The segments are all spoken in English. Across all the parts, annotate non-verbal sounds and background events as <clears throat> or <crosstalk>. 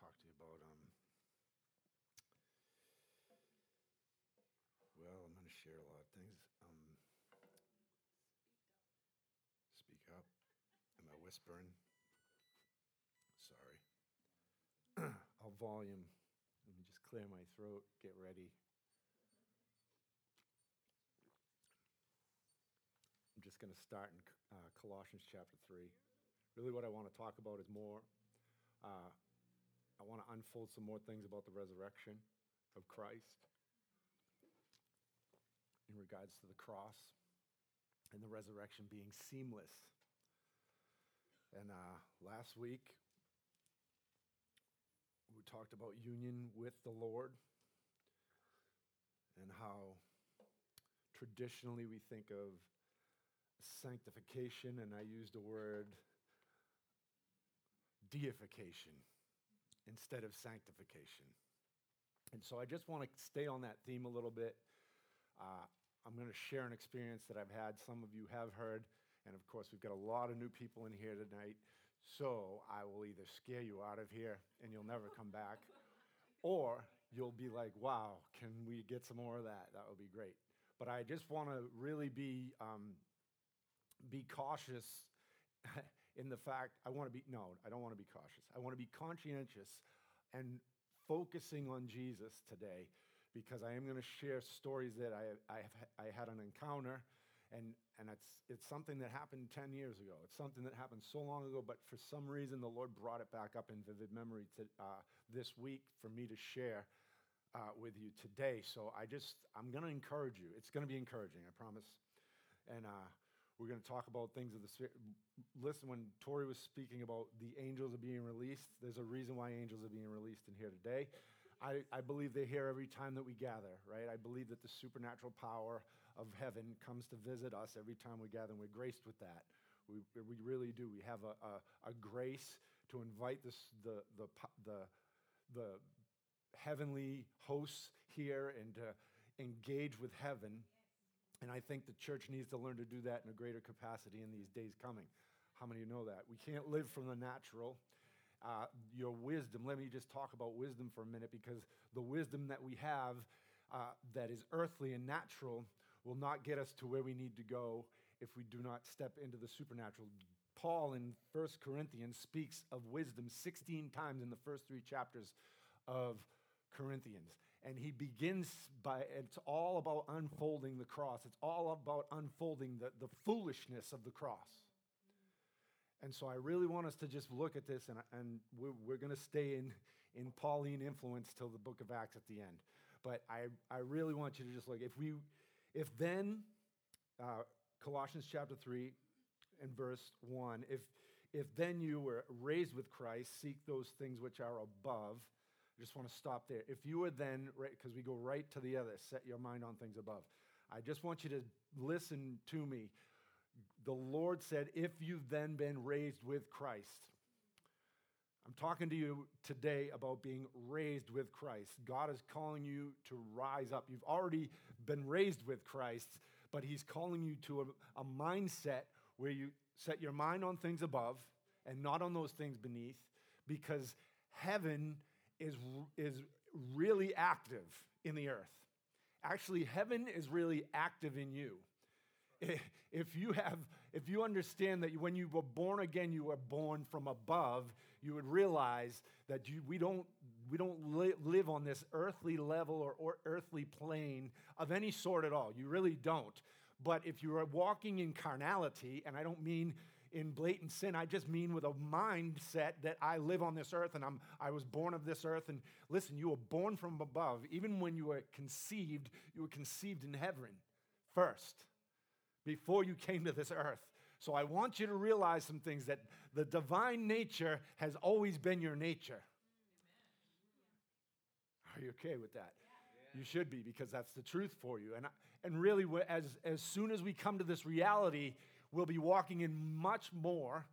talk to you about. Um, well, I'm going to share a lot of things. Um, speak up. Am I whispering? Sorry. <clears throat> I'll volume. Let me just clear my throat, get ready. I'm just going to start in uh, Colossians chapter 3. Really, what I want to talk about is more, uh, I want to unfold some more things about the resurrection of Christ in regards to the cross and the resurrection being seamless. And uh, last week, we talked about union with the Lord and how traditionally we think of sanctification, and I used the word deification instead of sanctification. And so I just want to stay on that theme a little bit. Uh, I'm going to share an experience that I've had. Some of you have heard. And of course, we've got a lot of new people in here tonight. So I will either scare you out of here and you'll never come back, <laughs> or you'll be like, wow, can we get some more of that? That would be great. But I just want to really be, um, be cautious <laughs> in the fact I want to be, no, I don't want to be cautious. I want to be conscientious and focusing on Jesus today because I am going to share stories that I, I, have, I had an encounter and, and it's, it's something that happened 10 years ago. It's something that happened so long ago, but for some reason the Lord brought it back up in vivid memory to, uh, this week for me to share uh, with you today. So I just, I'm going to encourage you. It's going to be encouraging, I promise. And uh, we're going to talk about things of the Spirit. Listen, when Tori was speaking about the angels are being released, there's a reason why angels are being released in here today. I, I believe they're here every time that we gather, right? I believe that the supernatural power of heaven comes to visit us every time we gather, and we're graced with that. We, we really do. We have a, a, a grace to invite this, the, the, the, the heavenly hosts here and to engage with heaven. And I think the church needs to learn to do that in a greater capacity in these days coming. How many of you know that? We can't live from the natural uh, your wisdom. Let me just talk about wisdom for a minute because the wisdom that we have uh, that is earthly and natural will not get us to where we need to go if we do not step into the supernatural. Paul in 1 Corinthians speaks of wisdom 16 times in the first three chapters of Corinthians. And he begins by, it's all about unfolding the cross. It's all about unfolding the, the foolishness of the cross. And so I really want us to just look at this, and, and we're, we're going to stay in, in Pauline influence till the book of Acts at the end. But I, I really want you to just look. If we, if then, uh, Colossians chapter 3 and verse 1, if, if then you were raised with Christ, seek those things which are above. I just want to stop there. If you were then, because we go right to the other, set your mind on things above. I just want you to listen to me the Lord said, If you've then been raised with Christ. I'm talking to you today about being raised with Christ. God is calling you to rise up. You've already been raised with Christ, but He's calling you to a, a mindset where you set your mind on things above and not on those things beneath, because heaven is, is really active in the earth. Actually, heaven is really active in you. <laughs> If you have if you understand that when you were born again you were born from above you would realize that you, we don't we don't li- live on this earthly level or, or earthly plane of any sort at all. You really don't. But if you are walking in carnality and i don't mean in blatant sin i just mean with a mindset that i live on this earth and I'm, i was born of this earth and listen you were born from above even when you were conceived you were conceived in heaven first before you came to this earth. So I want you to realize some things that the divine nature has always been your nature. Are you okay with that? You should be because that's the truth for you. And, and really, as, as soon as we come to this reality, we'll be walking in much more,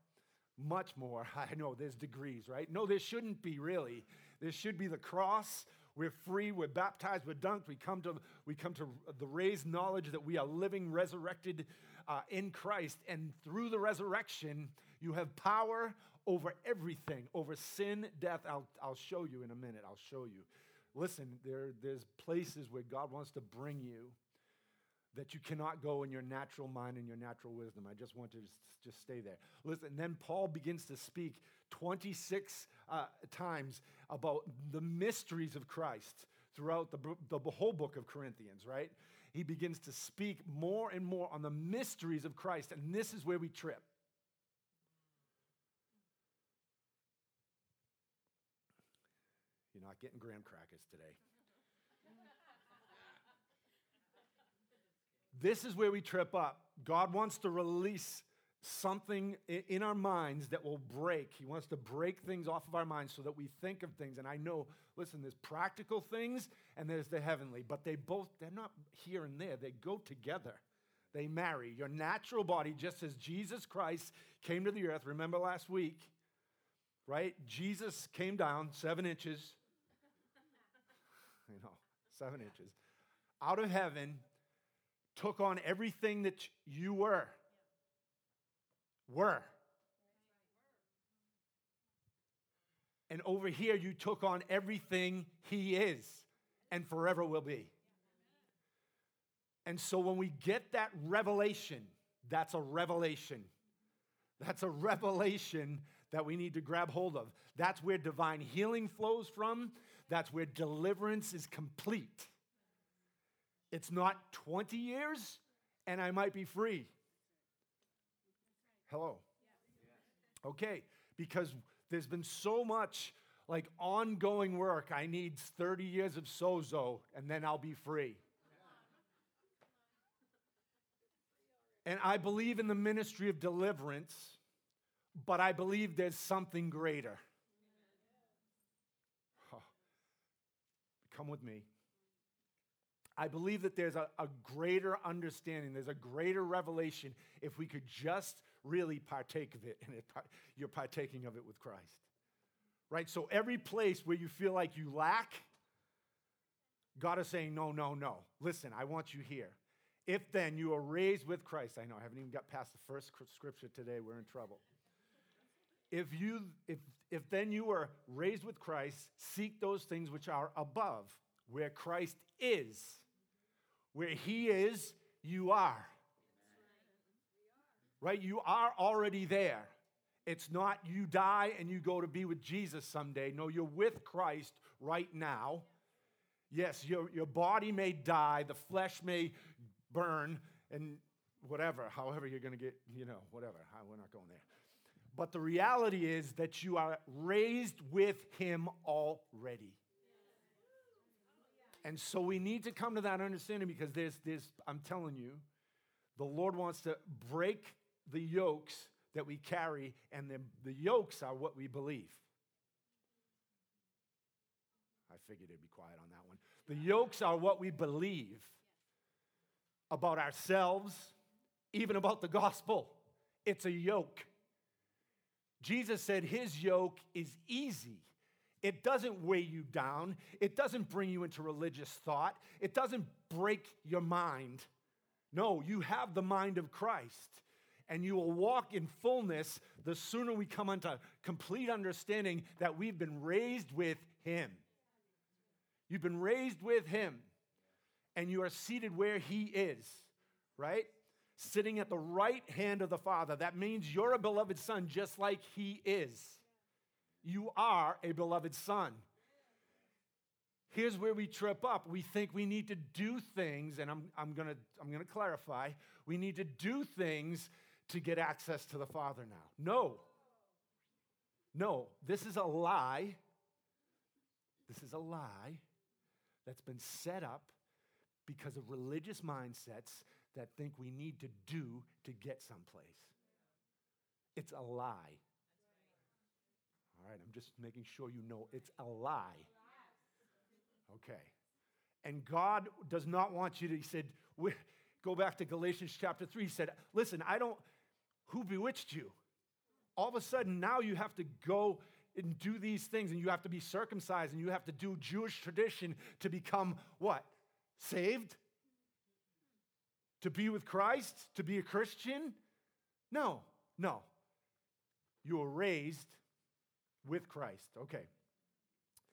much more. <laughs> I know there's degrees, right? No, there shouldn't be really. There should be the cross we're free, we're baptized, we're dunked, we come to, we come to the raised knowledge that we are living, resurrected uh, in Christ. And through the resurrection, you have power over everything, over sin, death. I'll, I'll show you in a minute. I'll show you. Listen, there, there's places where God wants to bring you that you cannot go in your natural mind and your natural wisdom. I just want to just stay there. Listen, then Paul begins to speak 26 uh, times about the mysteries of Christ throughout the, the whole book of Corinthians, right? He begins to speak more and more on the mysteries of Christ, and this is where we trip. You're not getting graham crackers today. This is where we trip up. God wants to release something in our minds that will break. He wants to break things off of our minds so that we think of things. And I know, listen, there's practical things and there's the heavenly, but they both, they're not here and there. They go together. They marry. Your natural body, just as Jesus Christ came to the earth, remember last week, right? Jesus came down seven inches, <laughs> you know, seven inches, out of heaven, took on everything that you were were. And over here, you took on everything He is and forever will be. And so when we get that revelation, that's a revelation. That's a revelation that we need to grab hold of. That's where divine healing flows from. That's where deliverance is complete. It's not 20 years and I might be free. Hello. Okay, because there's been so much like ongoing work. I need 30 years of sozo and then I'll be free. And I believe in the ministry of deliverance, but I believe there's something greater. Oh. Come with me. I believe that there's a, a, greater understanding, there's a greater revelation if we could just really partake of it, and it, you're partaking of it with Christ. Right? So every place where you feel like you lack, God is saying, no, no, no. Listen, I want you here. If then you are raised with Christ, I know I haven't even got past the first scripture today, we're in trouble. If you if if then you are raised with Christ, seek those things which are above, where Christ is. Where he is, you are right? You are already there. It's not you die and you go to be with Jesus someday. No, you're with Christ right now. Yes, your, your body may die, the flesh may burn, and whatever, however you're going to get, you know, whatever. We're not going there. But the reality is that you are raised with Him already. And so we need to come to that understanding because there's, there's I'm telling you, the Lord wants to break the yokes that we carry, and the, the yokes are what we believe. I figured it'd be quiet on that one. The yokes are what we believe about ourselves, even about the gospel. It's a yoke. Jesus said his yoke is easy. It doesn't weigh you down. It doesn't bring you into religious thought. It doesn't break your mind. No, you have the mind of Christ and you will walk in fullness the sooner we come unto complete understanding that we've been raised with Him. You've been raised with Him, and you are seated where He is, right? Sitting at the right hand of the Father. That means you're a beloved son just like He is. You are a beloved son. Here's where we trip up. We think we need to do things, and I'm, I'm going to I'm going to clarify. We need to do things to get access to the Father now. No. No, this is a lie. This is a lie that's been set up because of religious mindsets that think we need to do to get someplace. It's a lie. All right, I'm just making sure you know it's a lie. Okay. And God does not want you to, He said, go back to Galatians chapter 3. He said, listen, I don't, who bewitched you? All of a sudden, now you have to go and do these things, and you have to be circumcised, and you have to do Jewish tradition to become what? Saved? To be with Christ? To be a Christian? No, no. You were raised with Christ. Okay.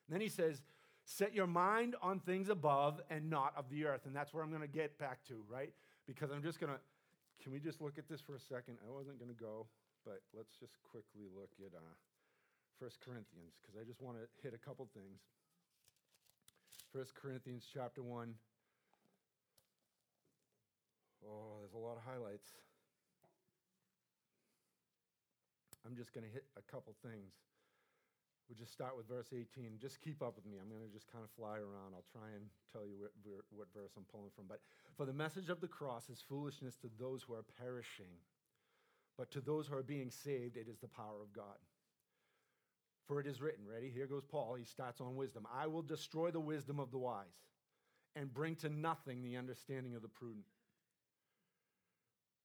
Then he says, Set your mind on things above and not of the earth. And that's where I'm going to get back to, right? Because I'm just going to, can we just look at this for a second? I wasn't going to go, but let's just quickly look at uh, 1 Corinthians, because I just want to hit a couple things. 1 Corinthians chapter 1. Oh, there's a lot of highlights. I'm just going to hit a couple things. We'll just start with verse 18. Just keep up with me. I'm going to just kind of fly around. I'll try and tell you what, what verse I'm pulling from. But for the message of the cross is foolishness to those who are perishing, but to those who are being saved, it is the power of God. For it is written, ready? Here goes Paul. He starts on wisdom. I will destroy the wisdom of the wise and bring to nothing the understanding of the prudent.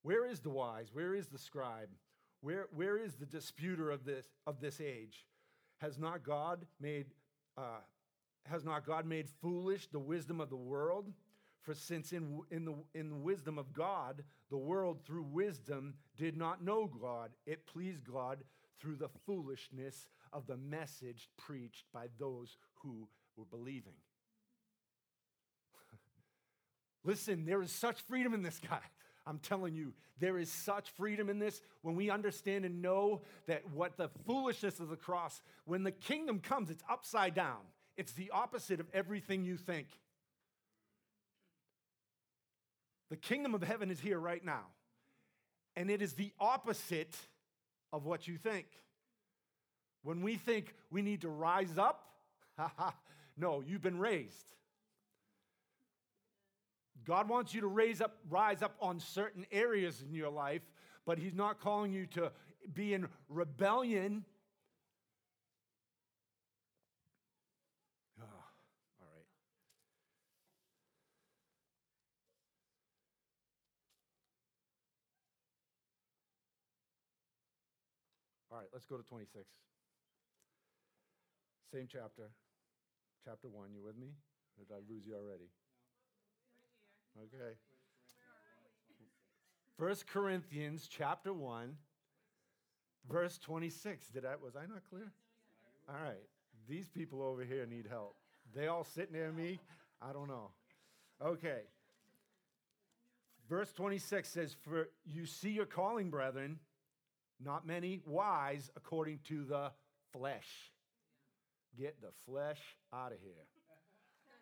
Where is the wise? Where is the scribe? Where, where is the disputer of this, of this age? Has not God made uh, has not God made foolish the wisdom of the world? For since in, in, the, in the wisdom of God, the world through wisdom did not know God, it pleased God through the foolishness of the message preached by those who were believing. <laughs> Listen, there is such freedom in this guy. I'm telling you, there is such freedom in this when we understand and know that what the foolishness of the cross, when the kingdom comes, it's upside down. It's the opposite of everything you think. The kingdom of heaven is here right now, and it is the opposite of what you think. When we think we need to rise up, <laughs> no, you've been raised. God wants you to raise up, rise up on certain areas in your life, but He's not calling you to be in rebellion. Oh, all right. All right, let's go to 26. Same chapter, chapter 1. You with me? Or did I lose you already? Okay. First Corinthians chapter 1, verse 26. Did I was I not clear? All right. These people over here need help. They all sit near me? I don't know. Okay. Verse 26 says, For you see your calling, brethren, not many wise according to the flesh. Get the flesh out of here.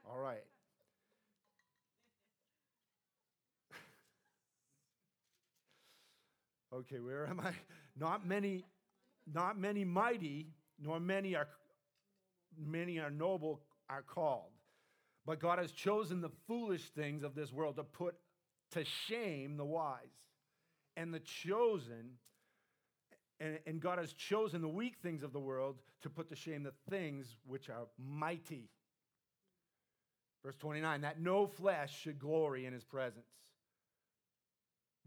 All right. Okay, where am I? Not many, not many mighty, nor many are many are noble are called. But God has chosen the foolish things of this world to put to shame the wise. And the chosen, and, and God has chosen the weak things of the world to put to shame the things which are mighty. Verse 29, that no flesh should glory in his presence.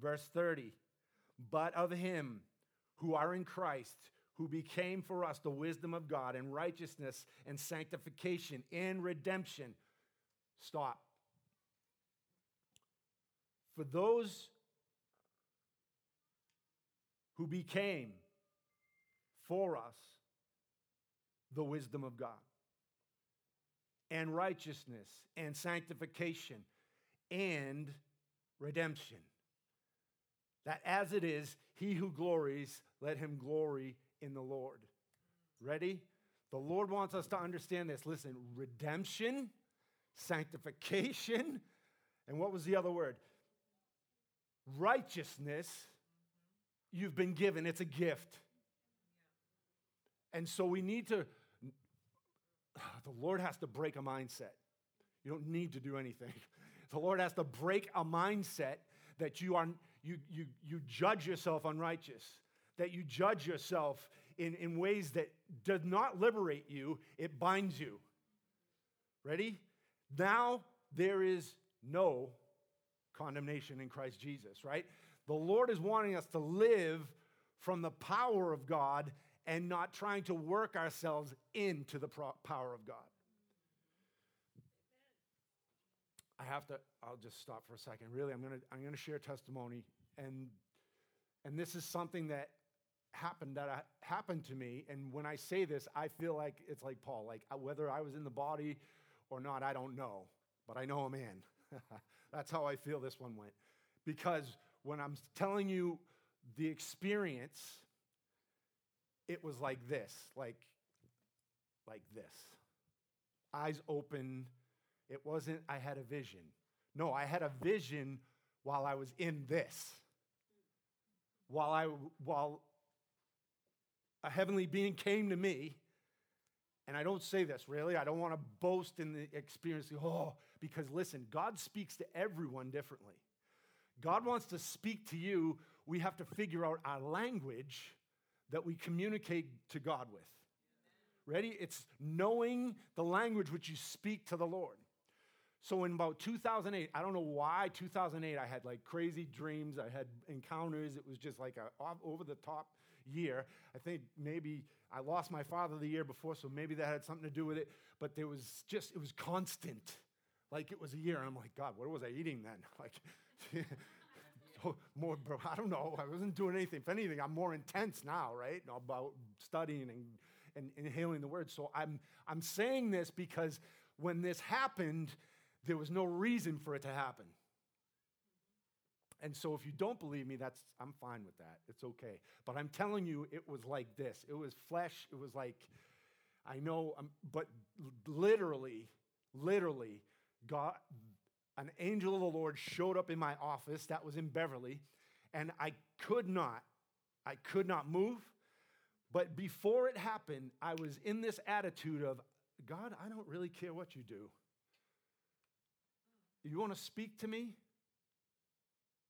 Verse 30, but of him who are in Christ, who became for us the wisdom of God and righteousness and sanctification and redemption. Stop. For those who became for us the wisdom of God and righteousness and sanctification and redemption that as it is, he who glories, let him glory in the Lord. Ready? The Lord wants us to understand this. Listen, redemption, sanctification, and what was the other word? Righteousness, you've been given. It's a gift. And so we need to, the Lord has to break a mindset. You don't need to do anything. <laughs> The Lord has to break a mindset that you are you, you, you judge yourself unrighteous, that you judge yourself in, in ways that does not liberate you, it binds you. Ready? Now there is no condemnation in Christ Jesus, right? The Lord is wanting us to live from the power of God and not trying to work ourselves into the power of God. I have to, I'll just stop for a second. Really, I'm going to I'm to share testimony. And, and this is something that happened that I, happened to me. And when I say this, I feel like it's like Paul, like whether I was in the body or not, I don't know, but I know I'm in. <laughs> That's how I feel this one went. Because when I'm telling you the experience, it was like this, like, like this. Eyes open. It wasn't, I had a vision. No, I had a vision while I was in this. While I, while a heavenly being came to me, and I don't say this really, I don't want to boast in the experience, oh, because listen, God speaks to everyone differently. God wants to speak to you. We have to figure out our language that we communicate to God with. Ready? It's knowing the language which you speak to the Lord. So in about 2008, I don't know why 2008 I had like crazy dreams, I had encounters. It was just like a over the top year. I think maybe I lost my father the year before, so maybe that had something to do with it. But there was just it was constant, like it was a year. I'm like, God, what was I eating then? <laughs> Like. <laughs> more, bro, I don't know. I wasn't doing anything. If anything, I'm more intense now, right? About studying and, and inhaling the word. So I'm, I'm saying this because when this happened, there was no reason for it to happen. And so if you don't believe me, that's I'm fine with that. It's okay. But I'm telling you, it was like this. It was flesh. It was like, I know, um, but literally, literally, God, an angel of the Lord showed up in my office that was in Beverly, and I could not, I could not move. But before it happened, I was in this attitude of, God, I don't really care what you do. You want to speak to me?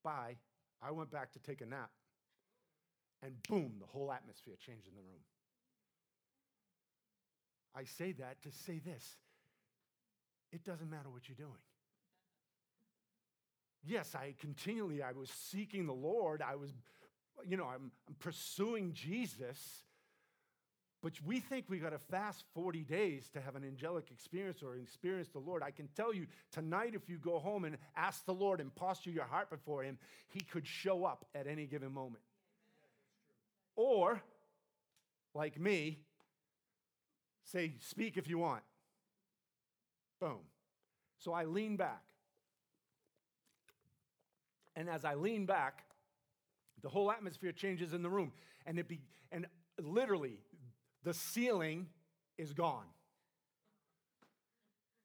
Bye. I went back to take a nap. And boom, the whole atmosphere changed in the room. I say that to say this it doesn't matter what you're doing. Yes, I continually, I was seeking the Lord. I was, you know, I'm, I'm pursuing Jesus. But we think we got to fast 40 days to have an angelic experience or experience the Lord. I can tell you tonight, if you go home and ask the Lord and posture your heart before Him, He could show up at any given moment. Or, like me, say, Speak if you want. Boom. So I lean back. And as I lean back, the whole atmosphere changes in the room. And it be, and literally, the ceiling is gone.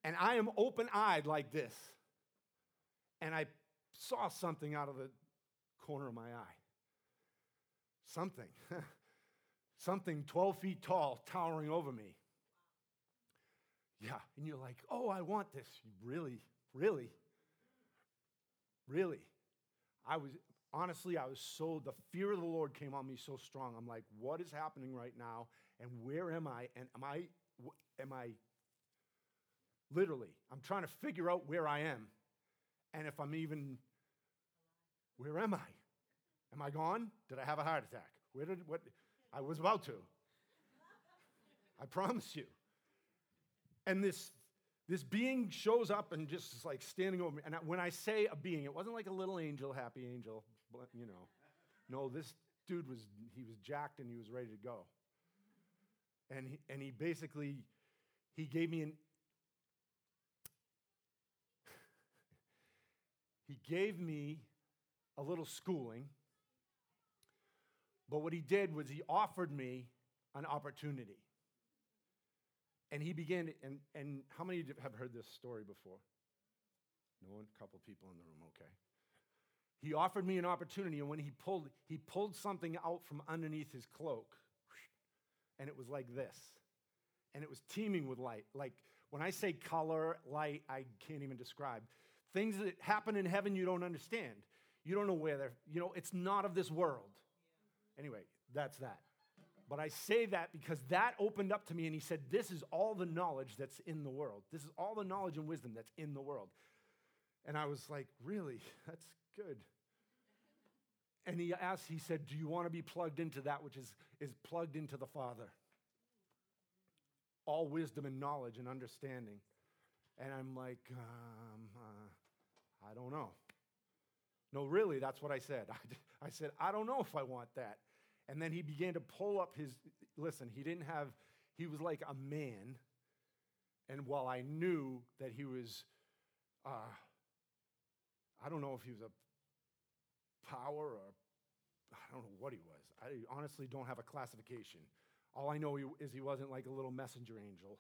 And I am open eyed like this. And I saw something out of the corner of my eye. Something. <laughs> something 12 feet tall towering over me. Yeah. And you're like, oh, I want this. Really? Really? Really? I was, honestly, I was so, the fear of the Lord came on me so strong. I'm like, what is happening right now? And where am I? And am I, am I, literally, I'm trying to figure out where I am. And if I'm even, where am I? Am I gone? Did I have a heart attack? Where did, what, I was about to. I promise you. And this this being shows up and just is like standing over me. And when I say a being, it wasn't like a little angel, happy angel, you know. No, this dude was, he was jacked and he was ready to go. And he, and he basically, he gave me an, <laughs> he gave me a little schooling. But what he did was he offered me an opportunity. And he began, and, and how many have heard this story before? No one? A couple people in the room, okay. He offered me an opportunity, and when he pulled, he pulled something out from underneath his cloak, and it was like this. And it was teeming with light. Like when I say color, light, I can't even describe. Things that happen in heaven you don't understand. You don't know where they're, you know, it's not of this world. Anyway, that's that. But I say that because that opened up to me and he said, This is all the knowledge that's in the world. This is all the knowledge and wisdom that's in the world. And I was like, Really? That's good. And he asked, he said, Do you want to be plugged into that which is, is plugged into the Father? All wisdom and knowledge and understanding. And I'm like, um, uh, I don't know. No, really, that's what I said. <laughs> I, I said, I don't know if I want that. And then he began to pull up his, listen, he didn't have, he was like a man. And while I knew that he was, uh, I don't know if he was a power or I don't know what he was. I honestly don't have a classification. All I know is he wasn't like a little messenger angel.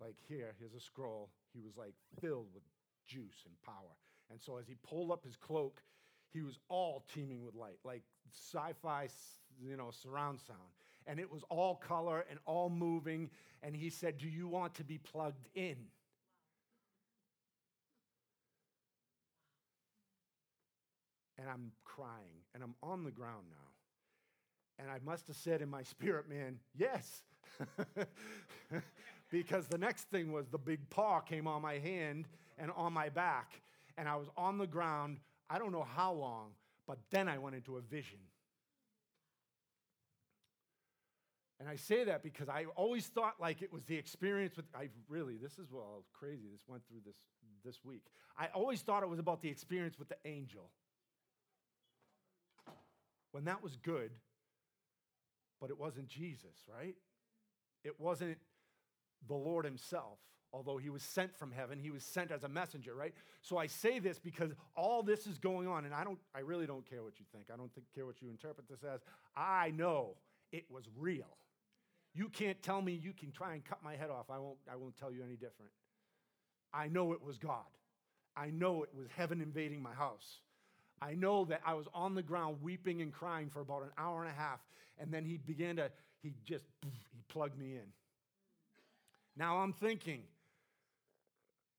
Like here, here's a scroll. He was like filled with juice and power. And so as he pulled up his cloak, he was all teeming with light, like sci-fi, you know, surround sound. And it was all color and all moving. And he said, "Do you want to be plugged in?" I'm crying, and I'm on the ground now. And I must have said in my spirit, man, yes. <laughs> because the next thing was the big paw came on my hand and on my back. And I was on the ground, I don't know how long, but then I went into a vision. And I say that because I always thought like it was the experience with I really this is well crazy this went through this this week. I always thought it was about the experience with the angel. When that was good, but it wasn't Jesus, right? It wasn't the Lord himself. Although he was sent from heaven, he was sent as a messenger, right? So I say this because all this is going on, and I don't, I really don't care what you think. I don't think, care what you interpret this as. I know it was real. You can't tell me you can try and cut my head off. I won't, I won't tell you any different. I know it was God. I know it was heaven invading my house. I know that I was on the ground weeping and crying for about an hour and a half, and then he began to, he just, he plugged me in. Now I'm thinking,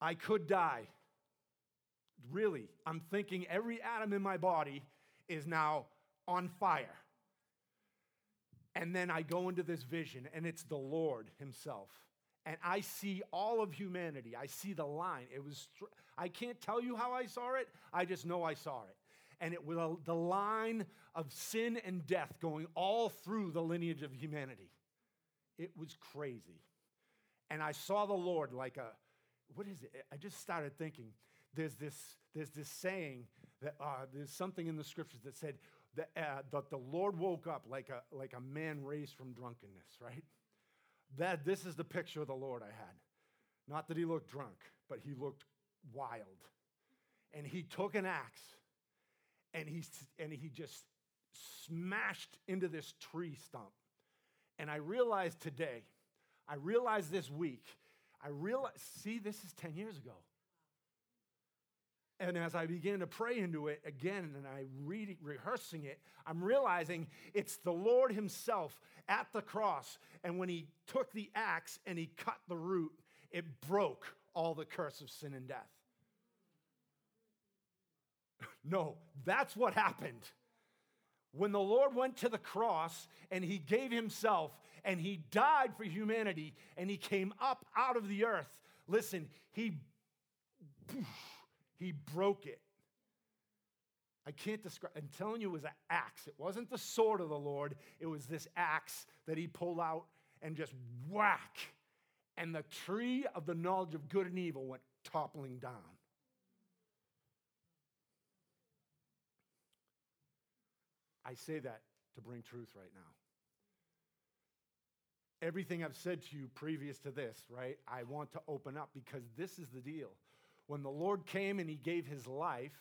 I could die. Really, I'm thinking every atom in my body is now on fire. And then I go into this vision, and it's the Lord Himself. And I see all of humanity. I see the line. It was, I can't tell you how I saw it, I just know I saw it. And it was the line of sin and death going all through the lineage of humanity. It was crazy. And I saw the Lord like a, what is it? I just started thinking. There's this, there's this saying that uh, there's something in the scriptures that said that, uh, that the Lord woke up like a, like a man raised from drunkenness, right? That this is the picture of the Lord I had. Not that he looked drunk, but he looked wild. And he took an axe and he, and he just smashed into this tree stump. And I realized today, I realized this week I realized, see, this is 10 years ago. And as I began to pray into it again and I read rehearsing it, I'm realizing it's the Lord Himself at the cross. And when He took the axe and He cut the root, it broke all the curse of sin and death. No, that's what happened. When the Lord went to the cross and He gave Himself and he died for humanity and he came up out of the earth. Listen, he he broke it. I can't describe. I'm telling you, it was an axe. It wasn't the sword of the Lord. It was this axe that he pulled out and just whack. And the tree of the knowledge of good and evil went toppling down. I say that to bring truth right now everything I've said to you previous to this, right? I want to open up because this is the deal. When the Lord came and he gave his life,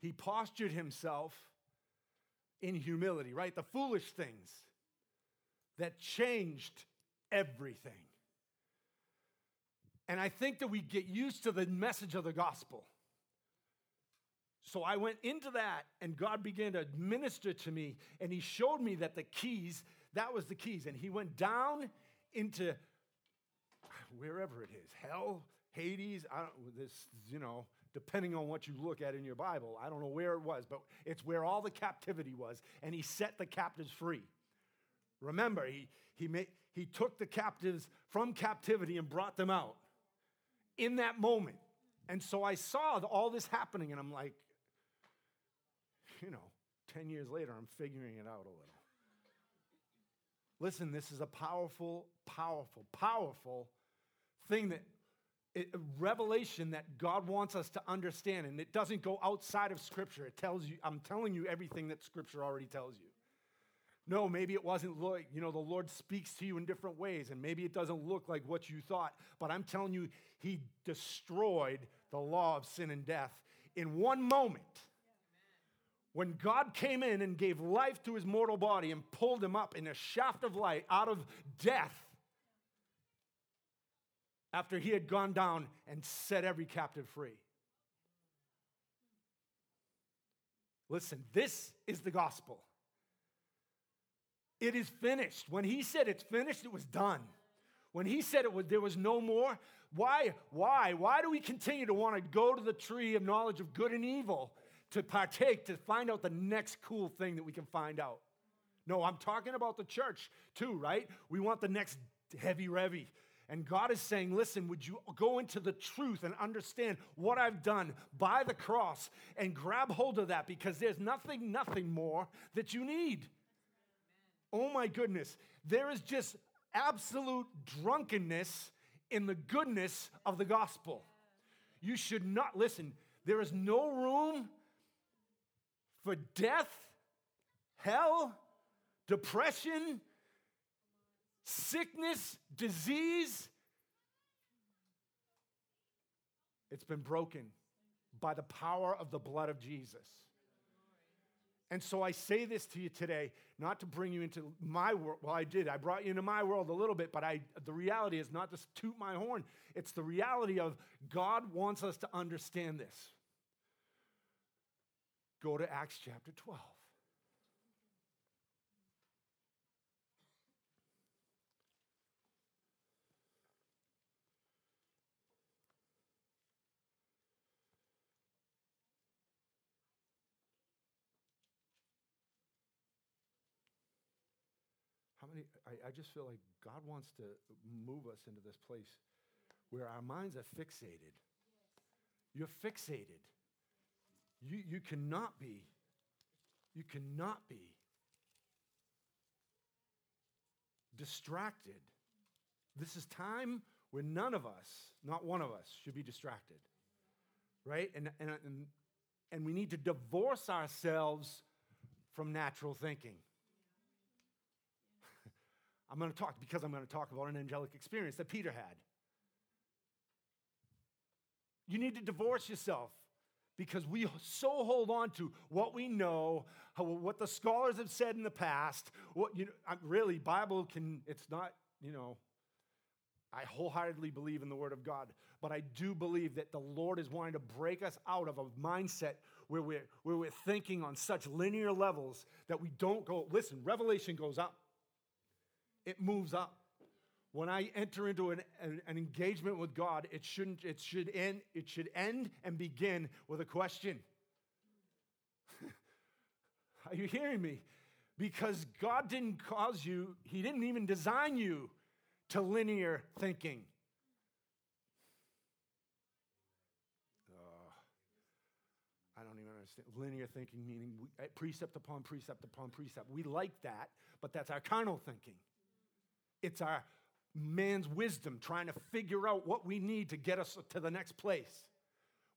he postured himself in humility, right? The foolish things that changed everything. And I think that we get used to the message of the gospel. So I went into that, and God began to minister to me, and He showed me that the keys, that was the keys. And He went down into wherever it is hell, Hades, I don't, this, you know, depending on what you look at in your Bible. I don't know where it was, but it's where all the captivity was, and He set the captives free. Remember, He, he, made, he took the captives from captivity and brought them out in that moment. And so I saw all this happening, and I'm like, you know, 10 years later, I'm figuring it out a little. Listen, this is a powerful, powerful, powerful thing that it, revelation that God wants us to understand, and it doesn't go outside of Scripture. It tells you, I'm telling you everything that Scripture already tells you. No, maybe it wasn't like, you know, the Lord speaks to you in different ways, and maybe it doesn't look like what you thought, but I'm telling you, He destroyed the law of sin and death in one moment. When God came in and gave life to his mortal body and pulled him up in a shaft of light out of death, after he had gone down and set every captive free. Listen, this is the gospel. It is finished. When he said it's finished, it was done. When he said it was there was no more, why why why do we continue to want to go to the tree of knowledge of good and evil to partake to find out the next cool thing that we can find out? No, I'm talking about the church too, right? We want the next heavy revy. And God is saying, listen, would you go into the truth and understand what I've done by the cross and grab hold of that because there's nothing, nothing more that you need. Oh my goodness. There is just absolute drunkenness in the goodness of the gospel. You should not, listen, there is no room for death, hell, depression, sickness, disease. It's been broken by the power of the blood of Jesus. And so I say this to you today, not to bring you into my world. Well, I did. I brought you into my world a little bit, but I, the reality is not to toot my horn. It's the reality of God wants us to understand this. Go to Acts chapter 12. How many, I, I just feel like God wants to move us into this place where our minds are fixated. You're fixated. You, you cannot be, you cannot be distracted. This is time where none of us, not one of us, should be distracted. Right? And, and, and, and we need to divorce ourselves from natural thinking. <laughs> I'm going to talk because I'm going to talk about an angelic experience that Peter had. You need to divorce yourself because we so hold on to what we know, how, what the scholars have said in the past. What you know, really, Bible can. It's not you know. I wholeheartedly believe in the Word of God, but I do believe that the Lord is wanting to break us out of a mindset where we're, where we're thinking on such linear levels that we don't go. Listen, Revelation goes up it moves up. When I enter into an, an, an, engagement with God, it shouldn't, it should end, it should end and begin with a question. <laughs> Are you hearing me? Because God didn't cause you, He didn't even design you to linear thinking. I don't even understand. Linear thinking meaning we, eh, precept upon precept upon precept. We like that, but that's our carnal thinking. It's our man's wisdom trying to figure out what we need to get us to the next place.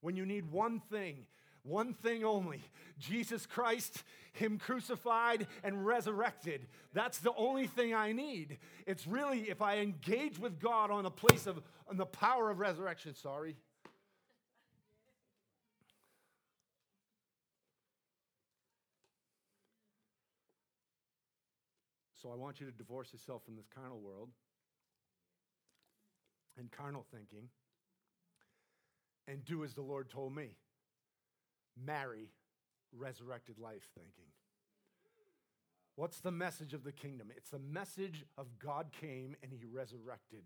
When you need one thing, one thing only Jesus Christ, Him crucified and resurrected. That's the only thing I need. It's really if I engage with God on the place of on the power of resurrection, sorry. So I want you to divorce yourself from this carnal world and carnal thinking and do as the Lord told me marry resurrected life thinking. What's the message of the kingdom? It's the message of God came and he resurrected.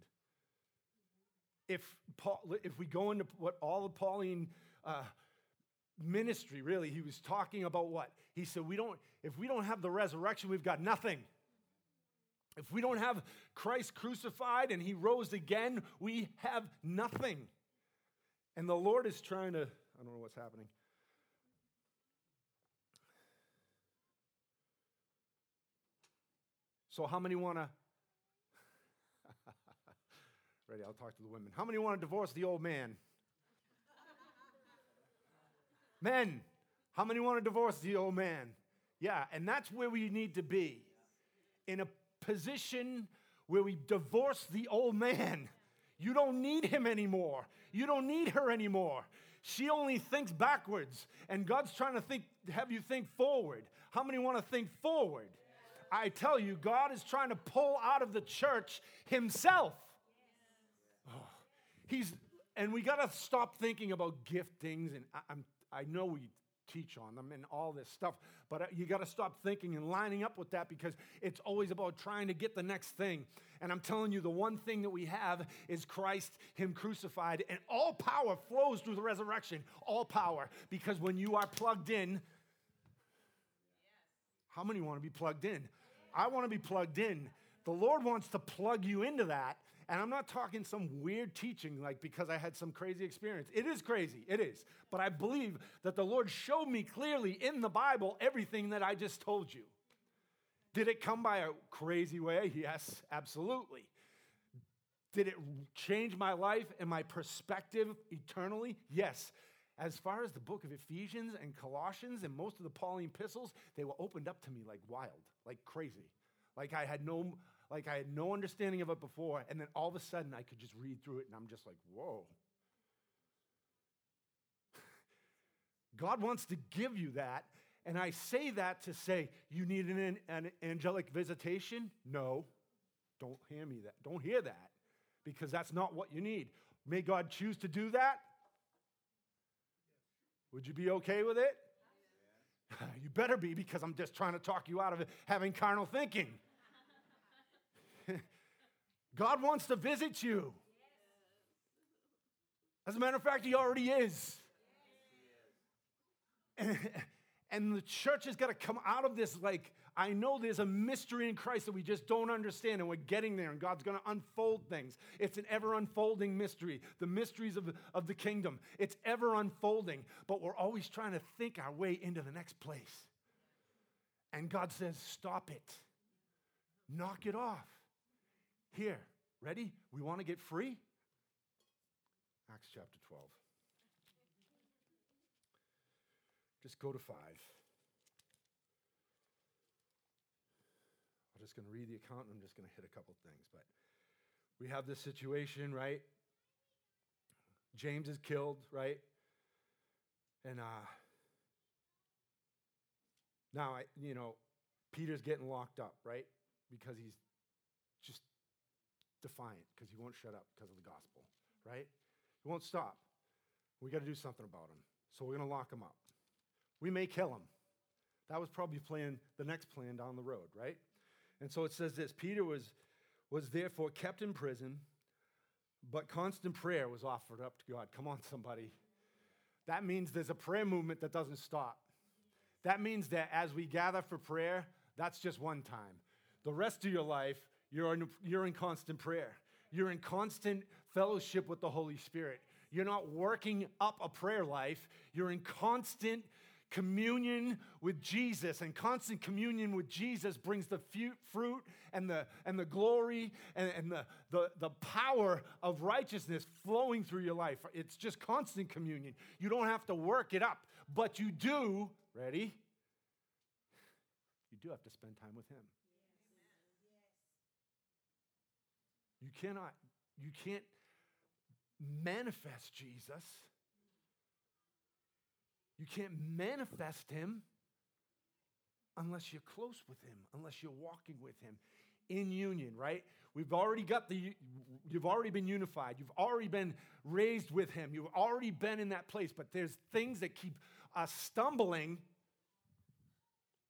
If, Paul, if we go into what all of Pauline uh, ministry, really, he was talking about what? He said, we don't, if we don't have the resurrection, we've got nothing. If we don't have Christ crucified and he rose again, we have nothing. And the Lord is trying to, I don't know what's happening. So, how many want to? <laughs> Ready? I'll talk to the women. How many want to divorce the old man? Men, how many want to divorce the old man? Yeah, and that's where we need to be in a position where we divorce the old man. You don't need him anymore. You don't need her anymore. She only thinks backwards, and God's trying to think, have you think forward. How many want to think forward? I tell you, God is trying to pull out of the church himself. Oh, he's, and we got to stop thinking about giftings, and I, I'm, I know we teach on them and all this stuff. But uh, you got to stop thinking and lining up with that because it's always about trying to get the next thing. And I'm telling you, the one thing that we have is Christ, Him crucified, and all power flows through the resurrection. All power. Because when you are plugged in, how many want to be plugged in? I want to be plugged in. The Lord wants to plug you into that and I'm not talking some weird teaching like because I had some crazy experience. It is crazy, it is. But I believe that the Lord showed me clearly in the Bible everything that I just told you. Did it come by a crazy way? Yes, absolutely. Did it change my life and my perspective eternally? Yes. As far as the book of Ephesians and Colossians and most of the Pauline epistles, they were opened up to me like wild, like crazy. Like I had no like I had no understanding of it before, and then all of a sudden I could just read through it, and I'm just like, whoa. <laughs> God wants to give you that. And I say that to say, you need an, an angelic visitation? No. Don't hear me that. Don't hear that because that's not what you need. May God choose to do that? Would you be okay with it? <laughs> you better be because I'm just trying to talk you out of having carnal thinking. God wants to visit you. As a matter of fact, He already is. And, <laughs> and the church has got to come out of this like, I know there's a mystery in Christ that we just don't understand, and we're getting there, and God's going to unfold things. It's an ever unfolding mystery, the mysteries of, of the kingdom. It's ever unfolding, but we're always trying to think our way into the next place. And God says, Stop it, knock it off. Here, ready? We want to get free? Acts chapter 12. Just go to 5. I'm just going to read the account and I'm just going to hit a couple things. But we have this situation, right? James is killed, right? And uh, now, I, you know, Peter's getting locked up, right? Because he's defiant because he won't shut up because of the gospel, right? He won't stop. We got to do something about him. So we're going to lock him up. We may kill him. That was probably plan, the next plan down the road, right? And so it says this Peter was, was therefore kept in prison, but constant prayer was offered up to God. Come on, somebody. That means there's a prayer movement that doesn't stop. That means that as we gather for prayer, that's just one time. The rest of your life, you're in, you're in constant prayer. You're in constant fellowship with the Holy Spirit. You're not working up a prayer life. You're in constant communion with Jesus. And constant communion with Jesus brings the fruit and the, and the glory and, and the, the, the power of righteousness flowing through your life. It's just constant communion. You don't have to work it up, but you do, ready? You do have to spend time with Him. You cannot, you can't manifest Jesus. You can't manifest him unless you're close with him, unless you're walking with him in union, right? We've already got the, you've already been unified. You've already been raised with him. You've already been in that place, but there's things that keep us stumbling,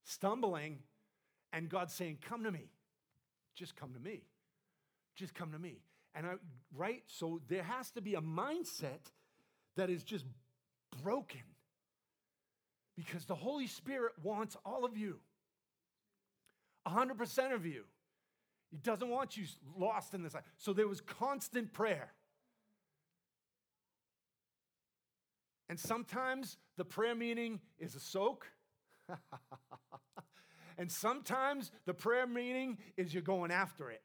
stumbling, and God's saying, Come to me. Just come to me just come to me. And I, right? So there has to be a mindset that is just broken because the Holy Spirit wants all of you, 100% of you. He doesn't want you lost in this life. So there was constant prayer. And sometimes the prayer meeting is a soak. <laughs> and sometimes the prayer meeting is you're going after it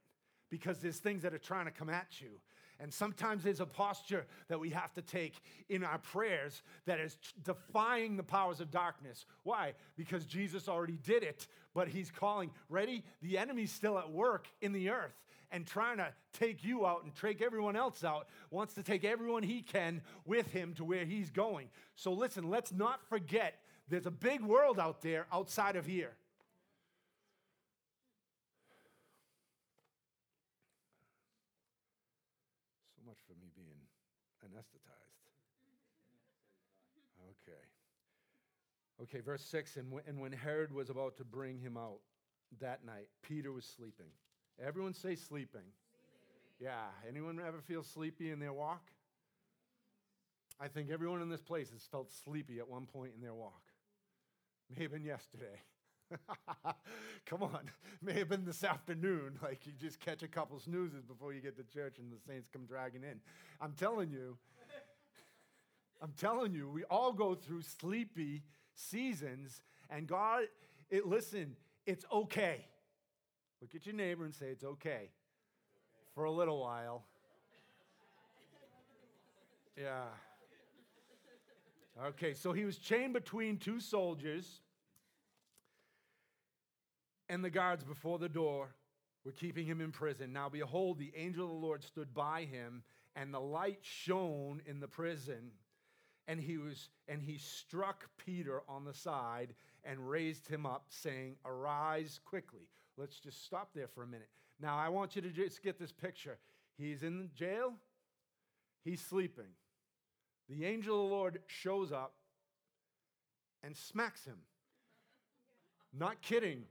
because there's things that are trying to come at you. And sometimes there's a posture that we have to take in our prayers that is defying the powers of darkness. Why? Because Jesus already did it, but he's calling, ready? The enemy's still at work in the earth and trying to take you out and take everyone else out, wants to take everyone he can with him to where he's going. So listen, let's not forget there's a big world out there outside of here. So much for me being anesthetized. Okay. Okay, verse 6 and when, and when Herod was about to bring him out that night, Peter was sleeping. Everyone say sleeping. sleeping. Yeah. Anyone ever feel sleepy in their walk? I think everyone in this place has felt sleepy at one point in their walk. May have been yesterday. <laughs> Come on. May have been this afternoon. <laughs> Like you just catch a couple snoozes before you get to church and the saints come dragging in. I'm telling you, <laughs> I'm telling you, we all go through sleepy seasons, and God, it, listen, it's okay. Look at your neighbor and say, It's okay for a little while. Yeah. Okay, so he was chained between two soldiers, and the guards before the door were keeping him in prison. Now, behold, the angel of the Lord stood by him, and the light shone in the prison. And he was and he struck Peter on the side and raised him up, saying, Arise quickly. Let's just stop there for a minute. Now, I want you to just get this picture. He's in jail, he's sleeping. The angel of the Lord shows up and smacks him. Not kidding,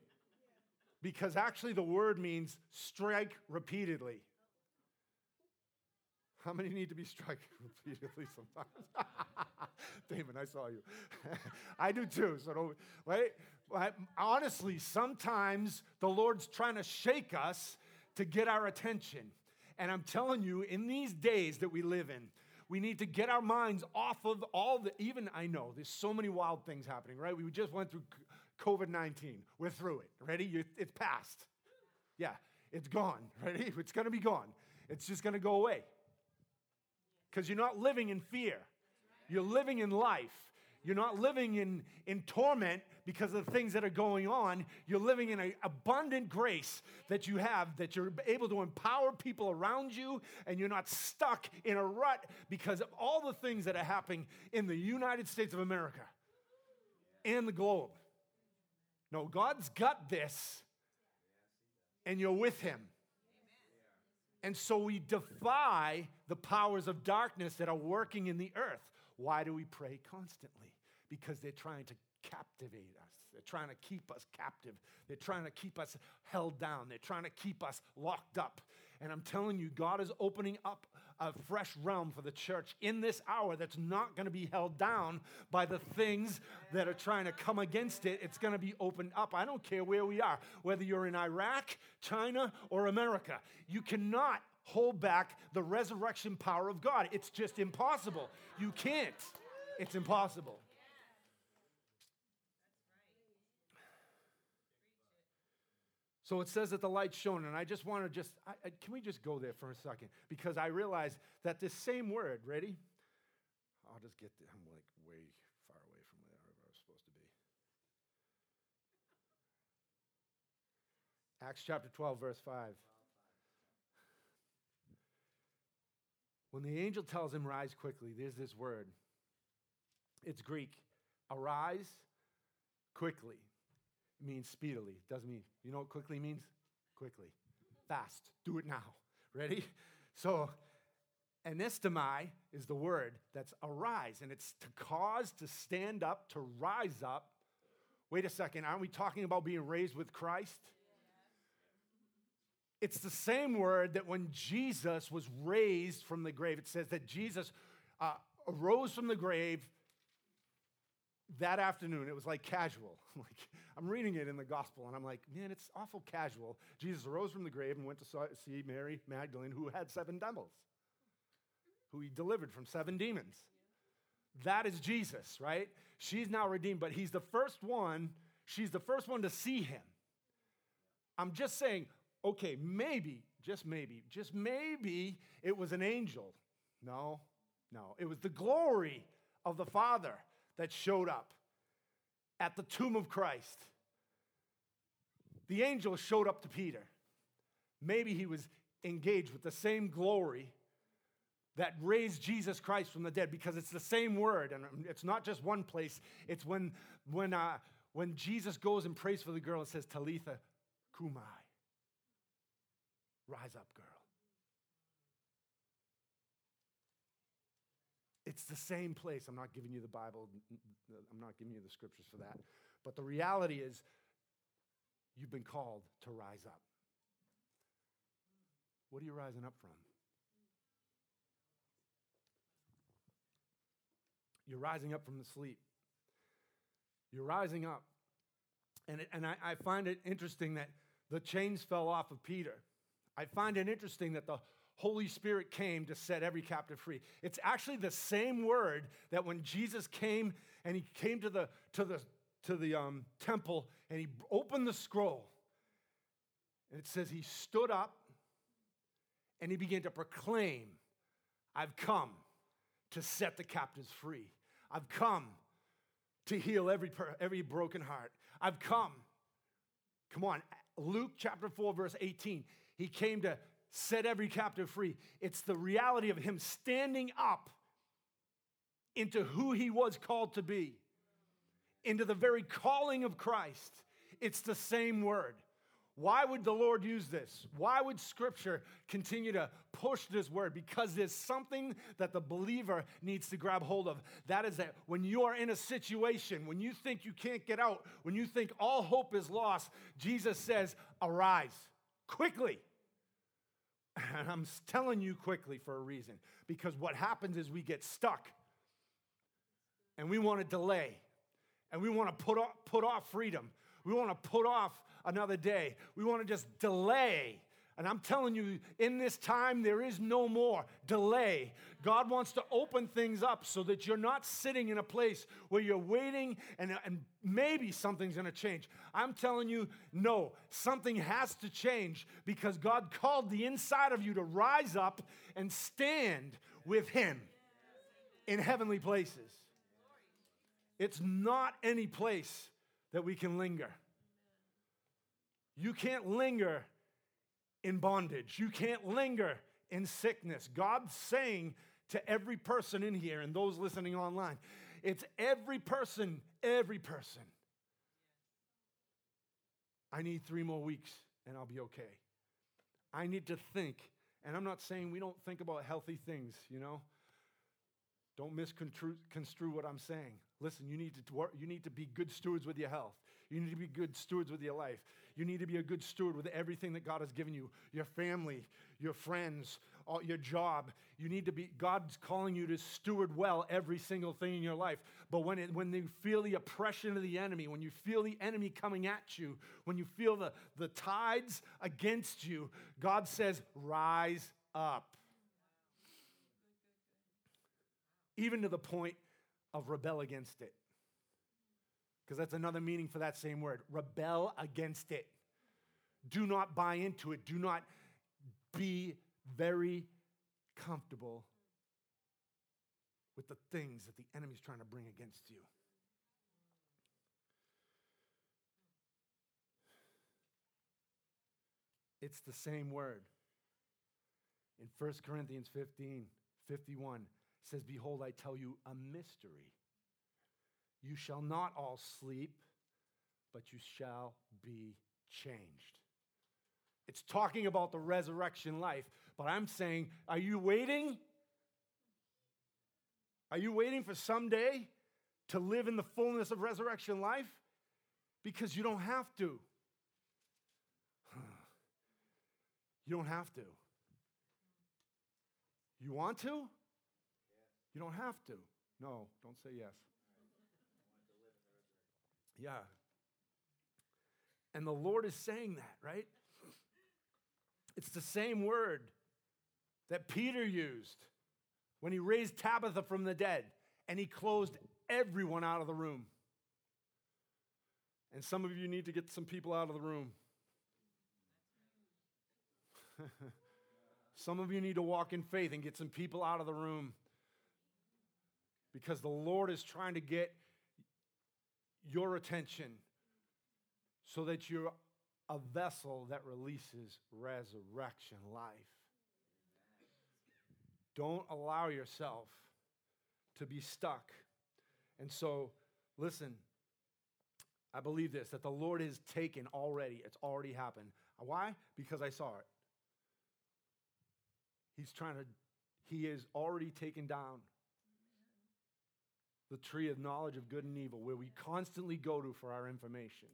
because actually the word means strike repeatedly. How many need to be struck <laughs> repeatedly sometimes? <laughs> Damon, I saw you. <laughs> I do too. So don't wait. Honestly, sometimes the Lord's trying to shake us to get our attention. And I'm telling you, in these days that we live in, we need to get our minds off of all the, even I know there's so many wild things happening, right? We just went through COVID 19. We're through it. Ready? It's past. Yeah, it's gone. Ready? It's going to be gone. It's just going to go away. Because you're not living in fear, you're living in life. You're not living in, in torment because of the things that are going on. You're living in an abundant grace that you have, that you're able to empower people around you, and you're not stuck in a rut because of all the things that are happening in the United States of America and the globe. No, God's got this, and you're with Him. And so we defy the powers of darkness that are working in the earth. Why do we pray constantly? Because they're trying to captivate us. They're trying to keep us captive. They're trying to keep us held down. They're trying to keep us locked up. And I'm telling you, God is opening up a fresh realm for the church in this hour that's not going to be held down by the things that are trying to come against it. It's going to be opened up. I don't care where we are, whether you're in Iraq, China, or America. You cannot hold back the resurrection power of God. It's just impossible. You can't. It's impossible. So it says that the light shone, and I just want to just, I, I, can we just go there for a second? Because I realize that this same word, ready? I'll just get, I'm like way far away from where I was supposed to be. Acts chapter 12, verse 5. When the angel tells him, rise quickly, there's this word. It's Greek. Arise quickly. Means speedily. It doesn't mean, you know what quickly means? Quickly. Fast. Do it now. Ready? So, anestomai is the word that's arise, and it's to cause, to stand up, to rise up. Wait a second, aren't we talking about being raised with Christ? It's the same word that when Jesus was raised from the grave, it says that Jesus uh, arose from the grave that afternoon. It was like casual. <laughs> like I'm reading it in the gospel and I'm like, man, it's awful casual. Jesus arose from the grave and went to see Mary Magdalene, who had seven devils, who he delivered from seven demons. That is Jesus, right? She's now redeemed, but he's the first one, she's the first one to see him. I'm just saying, okay, maybe, just maybe, just maybe it was an angel. No, no. It was the glory of the Father that showed up at the tomb of Christ. The angel showed up to Peter. Maybe he was engaged with the same glory that raised Jesus Christ from the dead because it's the same word and it's not just one place. It's when, when, uh, when Jesus goes and prays for the girl, and says, Talitha cumi. Rise up, girl. It's the same place. I'm not giving you the Bible, I'm not giving you the scriptures for that. But the reality is, you've been called to rise up. What are you rising up from? You're rising up from the sleep. You're rising up. And, it, and I, I find it interesting that the chains fell off of Peter. I find it interesting that the Holy Spirit came to set every captive free. It's actually the same word that when Jesus came and he came to the, to the, to the um, temple and he opened the scroll. And it says he stood up and he began to proclaim, I've come to set the captives free. I've come to heal every, every broken heart. I've come. Come on, Luke chapter 4, verse 18. He came to set every captive free. It's the reality of him standing up into who he was called to be, into the very calling of Christ. It's the same word. Why would the Lord use this? Why would Scripture continue to push this word? Because there's something that the believer needs to grab hold of. That is that when you are in a situation, when you think you can't get out, when you think all hope is lost, Jesus says, Arise quickly. And <laughs> I'm telling you quickly for a reason. Because what happens is we get stuck and we want to delay and we want to put off, put off freedom. We want to put off another day. We want to just delay. And I'm telling you, in this time, there is no more delay. God wants to open things up so that you're not sitting in a place where you're waiting and, and maybe something's to change. I'm telling you, no, something has to change because God called the inside of you to rise up and stand with Him in heavenly places. It's not any place that we can linger. You can't linger in bondage. You can't linger in sickness. God's saying to every person in here and those listening online, it's every person, every person. I need three more weeks and I'll be okay. I need to think, and I'm not saying we don't think about healthy things, you know. Don't misconstrue what I'm saying. Listen, you need to you need to be good stewards with your health. You need to be good stewards with your life. You need to be a good steward with everything that God has given you your family, your friends, all, your job. You need to be, God's calling you to steward well every single thing in your life. But when, it, when you feel the oppression of the enemy, when you feel the enemy coming at you, when you feel the, the tides against you, God says, rise up. Even to the point of rebel against it because that's another meaning for that same word rebel against it. Do not buy into it. Do not be very comfortable with the things that the enemy's trying to bring against you. It's the same word. In 1 Corinthians 15, 51 says, Behold, I tell you a mystery. You shall not all sleep, but you shall be changed. It's talking about the resurrection life, but I'm saying, are you waiting? Are you waiting for someday to live in the fullness of resurrection life? Because you don't have to. <sighs> You don't have to. You want to? You don't have to. No, don't say yes. Yeah. And the Lord is saying that, right? It's the same word that Peter used when he raised Tabitha from the dead and he closed everyone out of the room. And some of you need to get some people out of the room. <laughs> Some of you need to walk in faith and get some people out of the room because the Lord is trying to get your attention so that you're a vessel that releases resurrection life. Don't allow yourself to be stuck. And so, listen, I believe this that the Lord has taken already, it's already happened. Why? Because I saw it. He's trying to, he has already taken down the tree of knowledge of good and evil where we constantly go to for our information.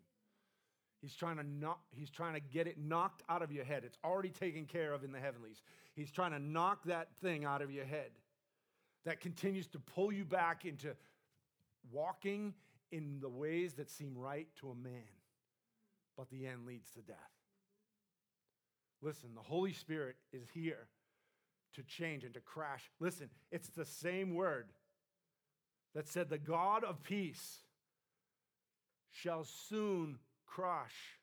He's trying to knock, he's trying to get it knocked out of your head. It's already taken care of in the heavenlies. He's trying to knock that thing out of your head that continues to pull you back into walking in the ways that seem right to a man, but the end leads to death. Listen, the Holy Spirit is here to change and to crash. Listen, it's the same word that said, The God of peace shall soon crush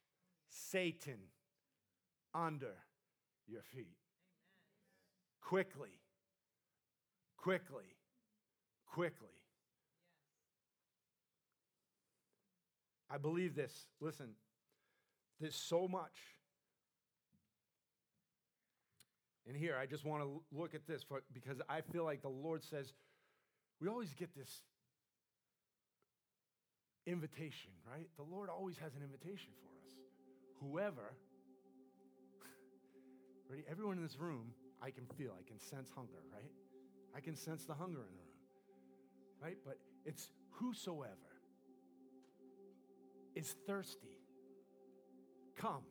Satan under your feet. Amen. Quickly, quickly, quickly. I believe this. Listen, there's so much. And here, I just want to look at this for, because I feel like the Lord says, we always get this invitation, right? The Lord always has an invitation for us. Whoever, <laughs> ready? Everyone in this room, I can feel, I can sense hunger, right? I can sense the hunger in the room, right? But it's whosoever is thirsty, come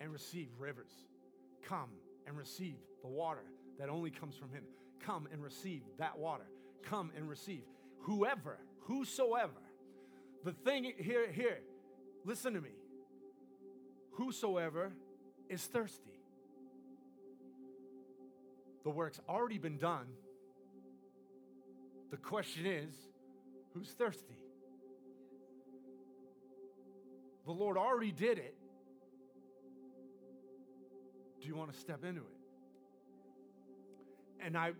and receive rivers. Come and receive the water that only comes from Him. Come and receive that water. Come and receive. Whoever, whosoever. The thing here, here, listen to me. Whosoever is thirsty. The work's already been done. The question is, who's thirsty? The Lord already did it. Do you want to step into it? And I,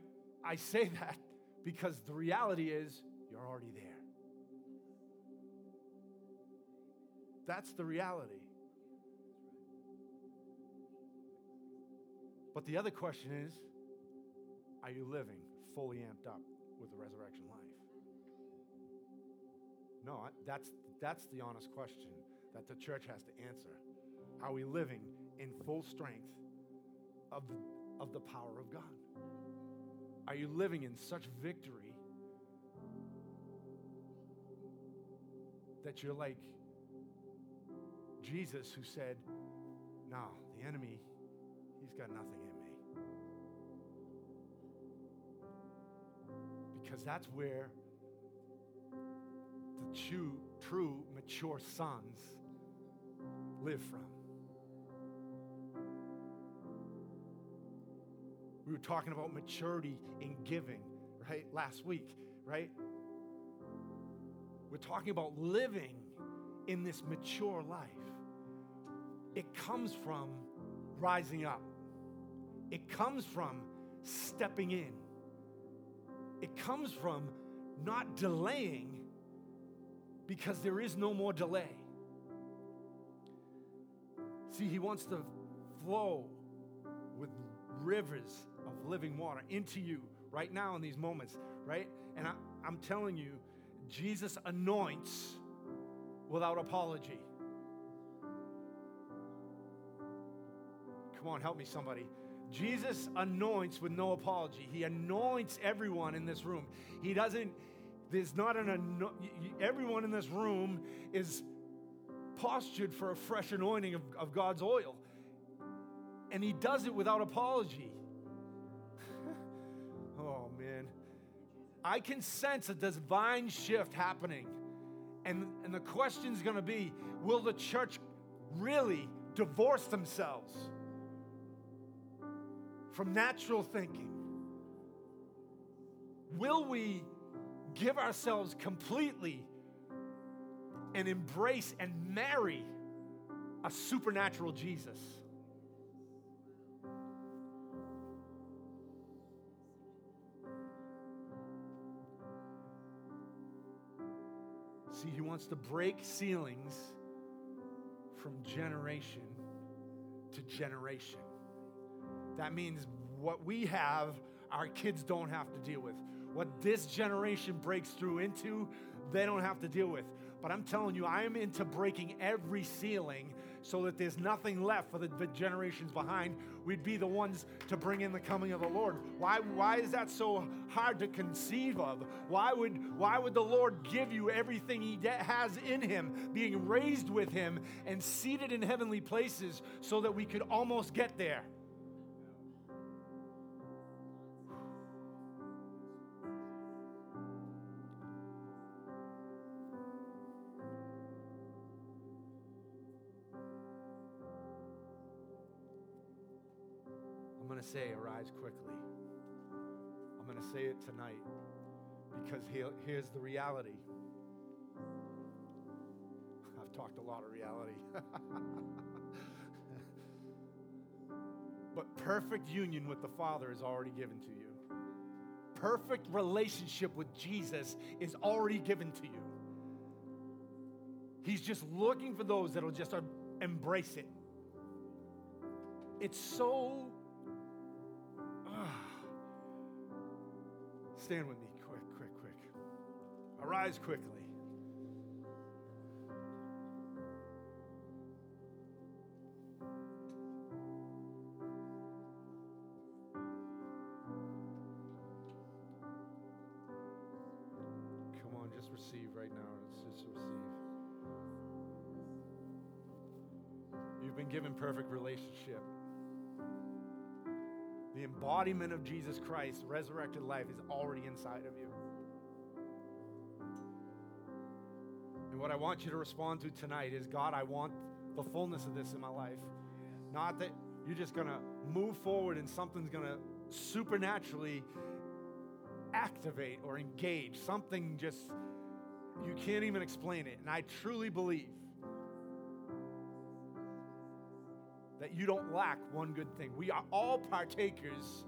I say <laughs> that because the reality is you're already there. That's the reality. But the other question is are you living fully amped up with the resurrection life? No, that's, that's the honest question that the church has to answer. Are we living in full strength of of the power of God? Are you living in such victory that you're like Jesus who said, No, the enemy, he's got nothing in me. Because that's where the true, true mature sons live from. We were talking about maturity in giving, right? Last week, right? We're talking about living in this mature life. It comes from rising up, it comes from stepping in, it comes from not delaying because there is no more delay. See, he wants to flow with rivers living water into you right now in these moments, right? And I, I'm telling you, Jesus anoints without apology. Come on, help me, somebody. Jesus anoints with no apology. He anoints everyone in this room. He doesn't, there's not an, everyone in this room is postured for a fresh anointing of, of God's oil. And He does it without apology. I can sense a divine shift happening. And, and the question is going to be will the church really divorce themselves from natural thinking? Will we give ourselves completely and embrace and marry a supernatural Jesus? See, He wants to break ceilings from generation to generation. That means what we have, our kids don't have to deal with. What this generation breaks through into, they don't have to deal with. But I'm telling you, I am into breaking every ceiling so that there's nothing left for the, the, generations behind. We'd be the ones to bring in the coming of the Lord. Why, why is that so hard to conceive of? Why would, why would the Lord give you everything He de- has in Him, being raised with Him and seated in heavenly places so that we could almost get there? Tonight because here's the reality. I've talked a lot of reality. <laughs> but perfect union with the Father is already given to you. Perfect relationship with Jesus is already given to you. He's just looking for those that'll just embrace it. It's so Stand with me, quick, quick, quick. Arise quickly. Come on, just receive right now. Let's just receive. You've been given perfect relationship. The embodiment of Jesus Christ, resurrected life, is already inside of you. And what I want you to respond to tonight is God, I want the fullness of this in my life. Not that you're just going to move forward and something's going to supernaturally activate or engage. Something just, you can't even explain it. And I truly believe that you don't lack one good thing. We are all partakers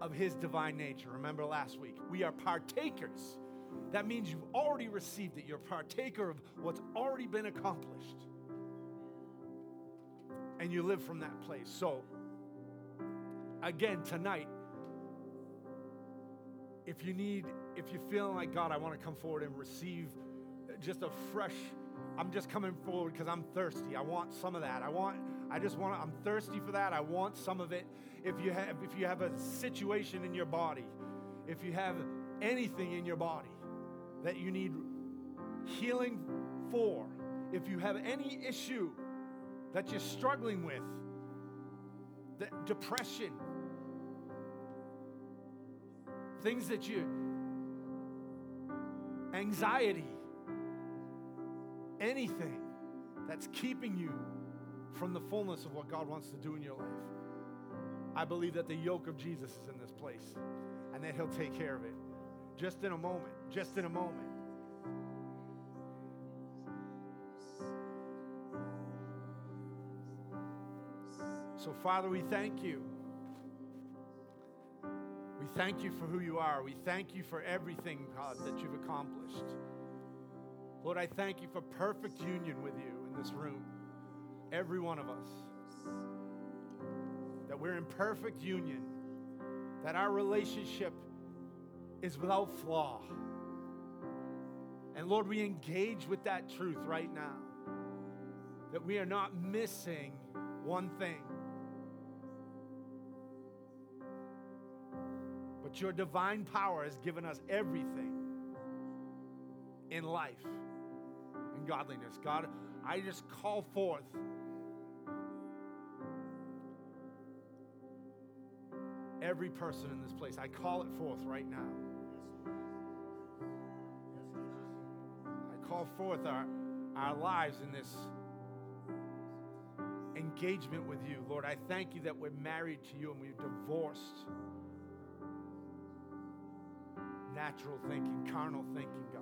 of his divine nature. Remember last week? We are partakers. That means you've already received it. You're a partaker of what's already been accomplished. And you live from that place. So, again, tonight, if you need, if you're feeling like, God, I want to come forward and receive just a fresh, I'm just coming forward because I'm thirsty. I want some of that. I want I just want to, I'm thirsty for that. I want some of it. If you have if you have a situation in your body, if you have anything in your body that you need healing for, if you have any issue that you're struggling with, the depression, things that you anxiety, anything that's keeping you from the fullness of what God wants to do in your life. I believe that the yoke of Jesus is in this place and that He'll take care of it just in a moment, just in a moment. So, Father, we thank you. We thank you for who you are. We thank you for everything, God, that you've accomplished. Lord, I thank you for perfect union with you in this room every one of us. That we're in perfect union, that our relationship is without flaw. And Lord, we engage with that truth right now that we are not missing one thing. But your divine power has given us everything in life and godliness. God, I just call forth every person in this place. I call it forth right now. I call forth our, our lives in this engagement with you. Lord, I thank you that we're married to you and we're divorced natural thinking, carnal thinking, God.